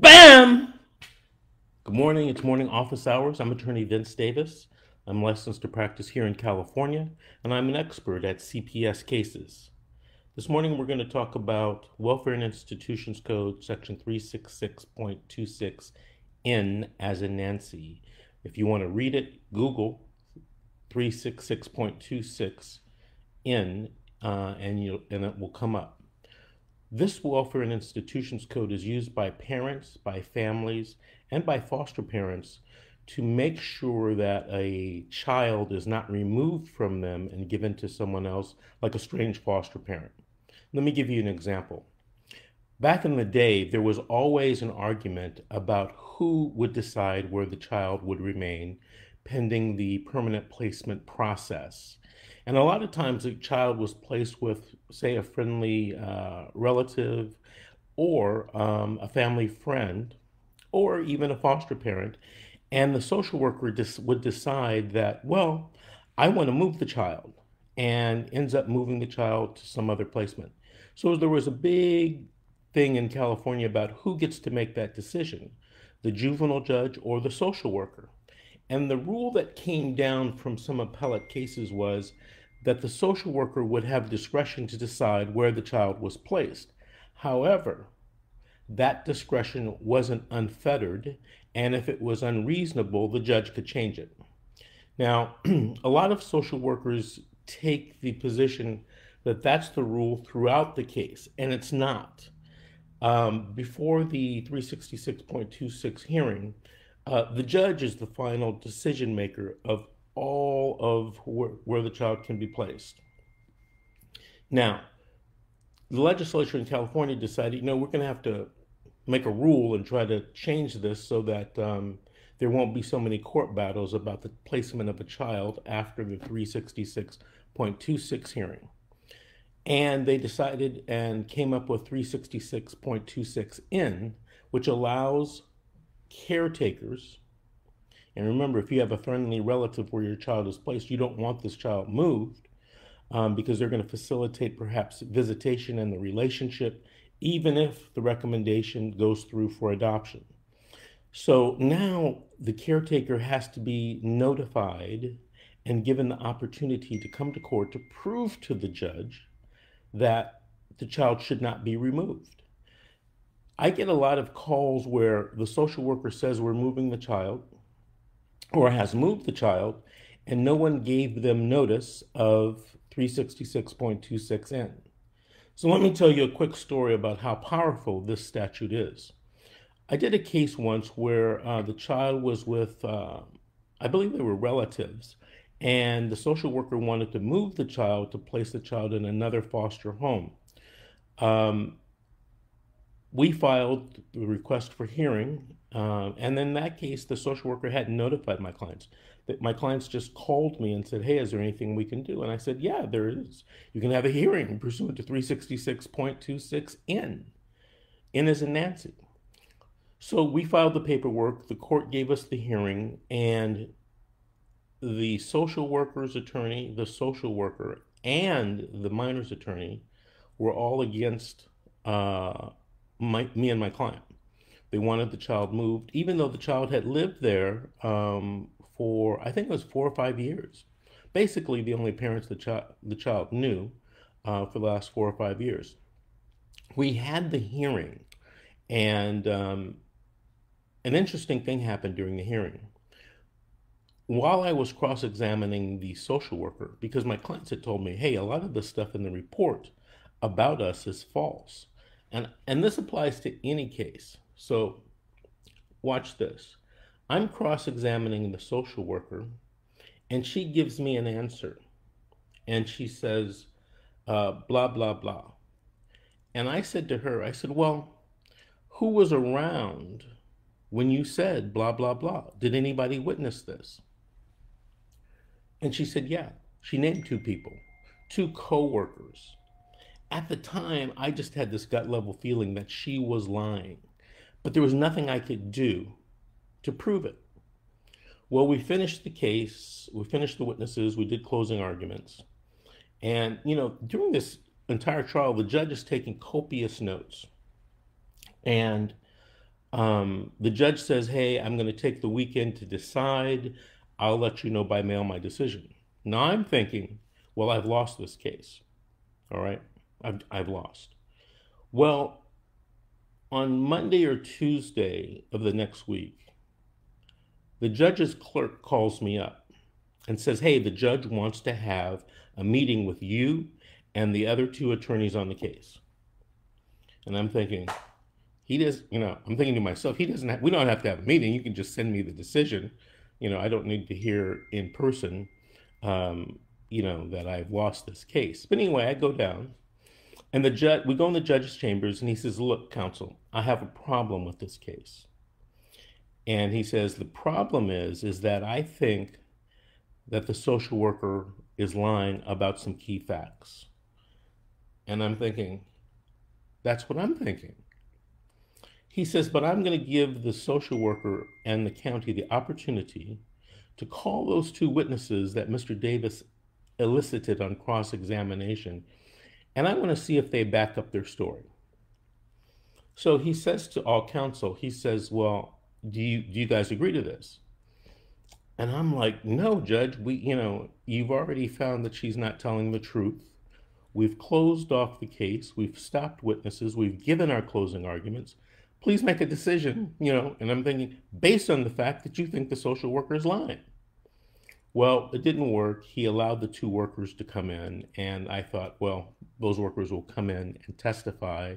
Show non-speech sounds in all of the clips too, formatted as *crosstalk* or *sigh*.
Bam! Good morning. It's morning office hours. I'm attorney Vince Davis. I'm licensed to practice here in California, and I'm an expert at CPS cases. This morning we're going to talk about Welfare and Institutions Code, section 366.26, N as in Nancy. If you want to read it, Google 366.26 N, uh, and, you and it will come up. This Welfare and Institutions Code is used by parents, by families, and by foster parents to make sure that a child is not removed from them and given to someone else, like a strange foster parent. Let me give you an example. Back in the day, there was always an argument about who would decide where the child would remain pending the permanent placement process. And a lot of times a child was placed with, say, a friendly uh, relative or um, a family friend or even a foster parent. And the social worker dis- would decide that, well, I want to move the child and ends up moving the child to some other placement. So there was a big thing in California about who gets to make that decision the juvenile judge or the social worker. And the rule that came down from some appellate cases was that the social worker would have discretion to decide where the child was placed. However, that discretion wasn't unfettered, and if it was unreasonable, the judge could change it. Now, *clears throat* a lot of social workers take the position that that's the rule throughout the case, and it's not. Um, before the 366.26 hearing, uh, the judge is the final decision maker of all of where, where the child can be placed. Now, the legislature in California decided, you know, we're going to have to make a rule and try to change this so that um, there won't be so many court battles about the placement of a child after the 366.26 hearing. And they decided and came up with 366.26N, which allows caretakers and remember, if you have a friendly relative where your child is placed, you don't want this child moved um, because they're going to facilitate perhaps visitation and the relationship, even if the recommendation goes through for adoption. So now the caretaker has to be notified and given the opportunity to come to court to prove to the judge that the child should not be removed. I get a lot of calls where the social worker says we're moving the child or has moved the child, and no one gave them notice of 366.26N. So let me tell you a quick story about how powerful this statute is. I did a case once where uh, the child was with, uh, I believe they were relatives, and the social worker wanted to move the child to place the child in another foster home. Um, we filed the request for hearing, um, and in that case, the social worker hadn't notified my clients. That my clients just called me and said, "Hey, is there anything we can do?" And I said, "Yeah, there is. You can have a hearing pursuant to 366.26 N. N is in Nancy." So we filed the paperwork. The court gave us the hearing, and the social worker's attorney, the social worker, and the minor's attorney were all against uh, my, me and my client. They wanted the child moved, even though the child had lived there um, for, I think it was four or five years. Basically, the only parents the, child the child knew uh, for the last four or five years. We had the hearing, and um, an interesting thing happened during the hearing. While I was cross examining the social worker, because my clients had told me, hey, a lot of the stuff in the report about us is false. And, and this applies to any case. So watch this. I'm cross examining the social worker, and she gives me an answer. And she says, uh, blah, blah, blah. And I said to her, I said, well, who was around when you said blah, blah, blah? Did anybody witness this? And she said, yeah. She named two people, two coworkers. At the time, I just had this gut level feeling that she was lying, but there was nothing I could do to prove it. Well, we finished the case, we finished the witnesses, we did closing arguments. And, you know, during this entire trial, the judge is taking copious notes. And Um, the judge says, Hey, I'm going to take the weekend to decide. I'll let you know by mail my decision. Now I'm thinking, Well, I've lost this case. All right. I've, I've lost. Well, on Monday or Tuesday of the next week, the judge's clerk calls me up and says, Hey, the judge wants to have a meeting with you and the other two attorneys on the case. And I'm thinking, he does, you know, I'm thinking to myself, he doesn't have, we don't have to have a meeting. You can just send me the decision. You know, I don't need to hear in person, um, you know, that I've lost this case. But anyway, I go down and the judge, we go in the judge's chambers and he says, Look, counsel, I have a problem with this case. And he says, The problem is, is that I think that the social worker is lying about some key facts. And I'm thinking, that's what I'm thinking. He says, but I'm going to give the social worker and the county the opportunity to call those two witnesses that Mr. Davis elicited on cross examination, and I want to see if they back up their story. So he says to all counsel, he says, Well, do you, do you guys agree to this? And I'm like, No, judge, we, you know, you've already found that she's not telling the truth. We've closed off the case. We've stopped witnesses. We've given our closing arguments. Please make a decision, you know. And I'm thinking, based on the fact that you think the social worker is lying. Well, it didn't work. He allowed the two workers to come in, and I thought, well, those workers will come in and testify,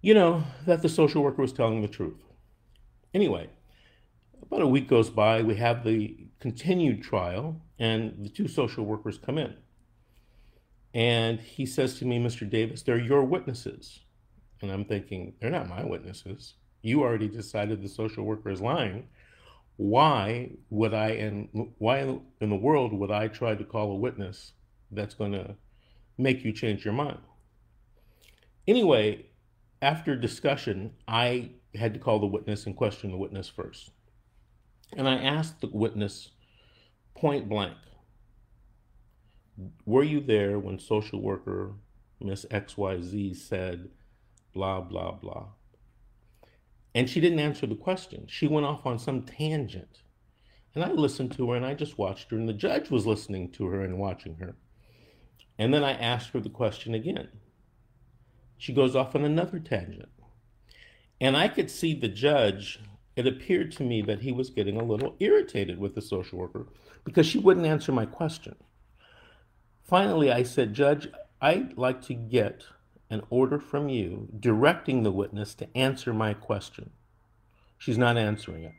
you know, that the social worker was telling the truth. Anyway, about a week goes by, we have the continued trial, and the two social workers come in. And he says to me, Mr. Davis, they're your witnesses. And I'm thinking, they're not my witnesses. You already decided the social worker is lying. Why would I, and why in the world would I try to call a witness that's going to make you change your mind? Anyway, after discussion, I had to call the witness and question the witness first. And I asked the witness point blank, were you there when social worker Miss XYZ said blah, blah, blah? And she didn't answer the question. She went off on some tangent. And I listened to her and I just watched her, and the judge was listening to her and watching her. And then I asked her the question again. She goes off on another tangent. And I could see the judge, it appeared to me that he was getting a little irritated with the social worker because she wouldn't answer my question. Finally, I said, Judge, I'd like to get an order from you directing the witness to answer my question. She's not answering it.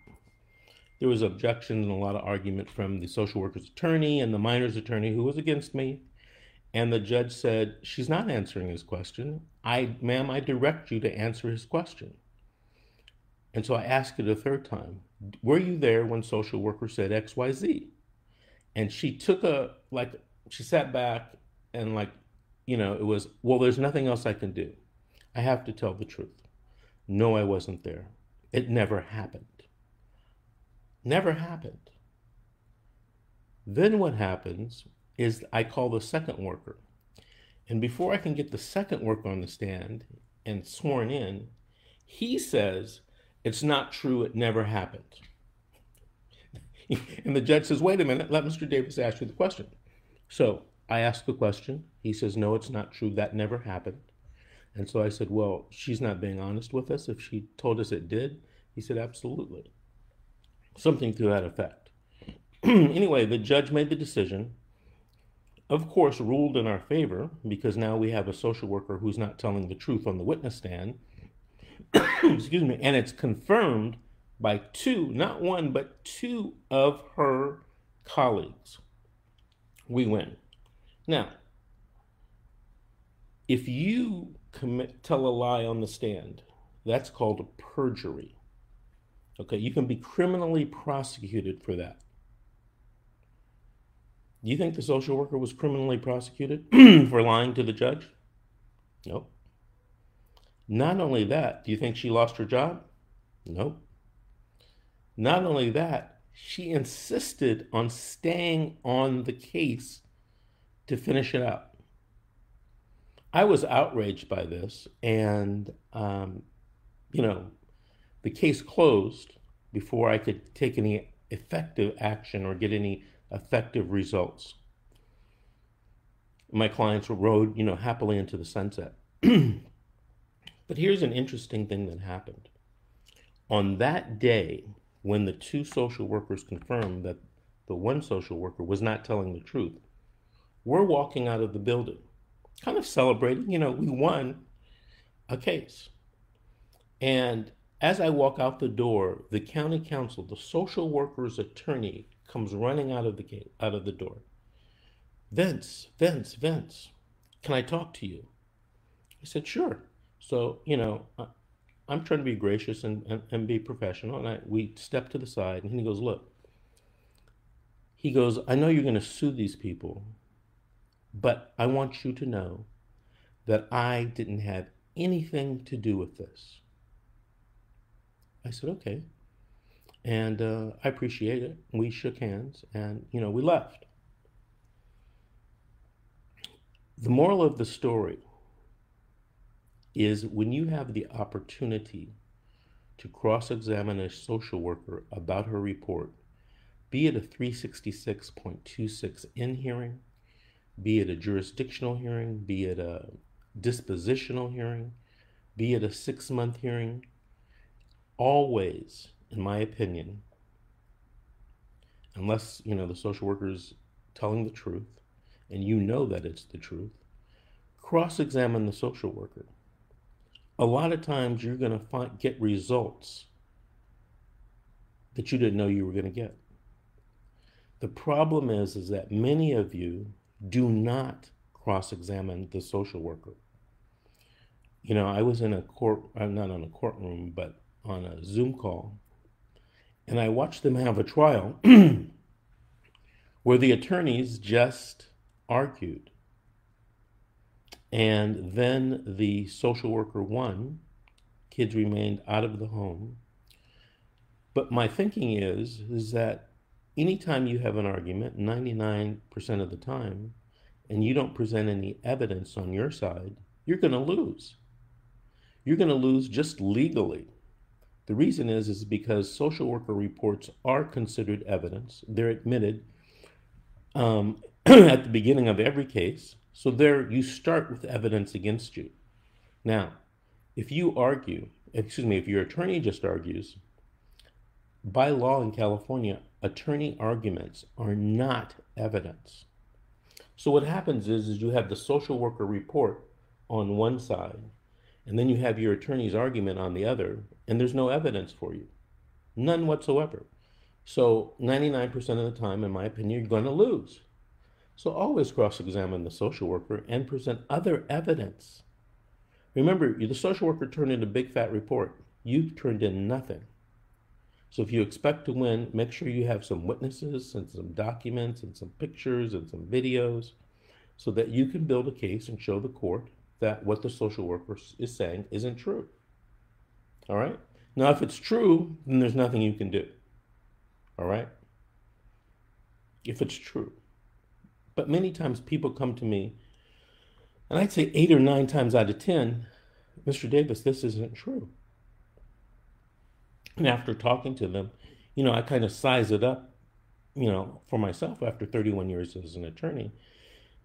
There was objection and a lot of argument from the social worker's attorney and the minor's attorney who was against me. And the judge said, She's not answering his question. I, ma'am, I direct you to answer his question. And so I asked it a third time. Were you there when social worker said XYZ? And she took a like she sat back and like you know it was well there's nothing else i can do. I have to tell the truth. No i wasn't there. It never happened. Never happened. Then what happens is i call the second worker. And before i can get the second worker on the stand and sworn in he says it's not true. It never happened. *laughs* And the judge says wait a minute. Let mr davis ask you the question. So I asked the question. He says, No, it's not true. That never happened. And so I said, Well, she's not being honest with us. If she told us it did, he said, Absolutely. Something to that effect. *clears throat* anyway, the judge made the decision, of course, ruled in our favor because now we have a social worker who's not telling the truth on the witness stand. *clears throat* Excuse me. And it's confirmed by two, not one, but two of her colleagues we win. Now, if you commit, tell a lie on the stand, that's called perjury. Okay, you can be criminally prosecuted for that. Do you think the social worker was criminally prosecuted *clears throat* for lying to the judge? No. Not only that, do you think she lost her job? No. Not only that, she insisted on staying on the case to finish it up. I was outraged by this, and um, you know, the case closed before I could take any effective action or get any effective results. My clients rode, you know, happily into the sunset. *clears throat* but here's an interesting thing that happened. On that day, when the two social workers confirmed that the one social worker was not telling the truth, we're walking out of the building, kind of celebrating, you know, we won a case. And as I walk out the door, the county counsel, the social worker's attorney, comes running out of the gate, out of the door. Vince, Vince, Vince, can I talk to you? I said, sure. So, you know, I'm trying to be gracious and, and, and be professional. And I, we step to the side, and he goes, look, he goes, I know you're going to sue these people, but I want you to know that I didn't have anything to do with this. I said, okay. And uh, I appreciate it. We shook hands and, you know, we left. The moral of the story is when you have the opportunity to cross examine a social worker about her report, be it a 366.26N hearing, be it a jurisdictional hearing, be it a dispositional hearing, be it a six month hearing, always, in my opinion, unless you know the social worker is telling the truth and you know that it's the truth, cross examine the social worker. A lot of times you're going to get results that you didn't know you were going to get. The problem is, is that many of you do not cross examine the social worker. You know, I was in a court, I'm uh, not on a courtroom, but on a Zoom call, and I watched them have a trial *clears throat* where the attorneys just argued. And then the social worker won. Kids remained out of the home. But my thinking is, is that anytime you have an argument, 99% of the time, and you don't present any evidence on your side, you're going to lose. You're going to lose just legally. The reason is is because social worker reports are considered evidence. They're admitted um, *clears throat* at the beginning of every case. So there you start with evidence against you. Now, if you argue, excuse me, if your attorney just argues, by law in California, attorney arguments are not evidence. So what happens is, is you have the social worker report on one side and then you have your attorney's argument on the other, and there's no evidence for you. None whatsoever. So 99% of the time, in my opinion, you're going to lose. So always cross examine the social worker and present other evidence. Remember, the social worker turned in a big fat report. You've turned in nothing. So if you expect to win, make sure you have some witnesses and some documents and some pictures and some videos so that you can build a case and show the court that what the social worker is saying isn't true. All right? Now, if it's true, then there's nothing you can do. All right? If it's true. But many times people come to me, and I'd say eight or nine times out of 10, Mr. Davis, this isn't true. And after talking to them, you know, I kind of size it up, you know, for myself after 31 years as an attorney.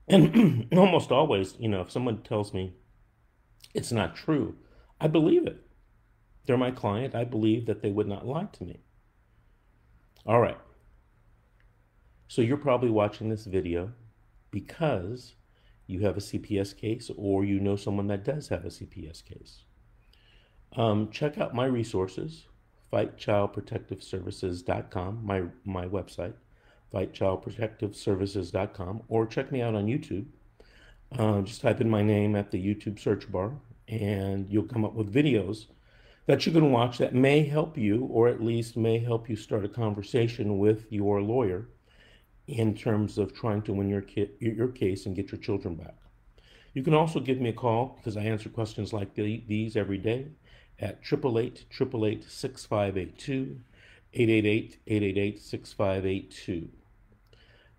And *clears throat* almost always, you know, if someone tells me it's not true, I believe it. They're my client. I believe that they would not lie to me. All right. So you're probably watching this video because you have a CPS case or you know someone that does have a CPS case. Um, check out my resources, fightchildprotectiveservices.com, my, my website fightchildprotectiveservices.com, or check me out on YouTube. Uh, just type in my name at the YouTube search bar, and you'll come up with videos that you can watch that may help you, or at least may help you start a conversation with your lawyer in terms of trying to win your, ki- your case and get your children back. You can also give me a call because I answer questions like these every day at 888 888 6582. 888 888 6582.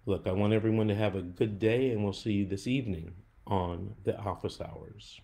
Look, I want everyone to have a good day, and we'll see you this evening on the office hours.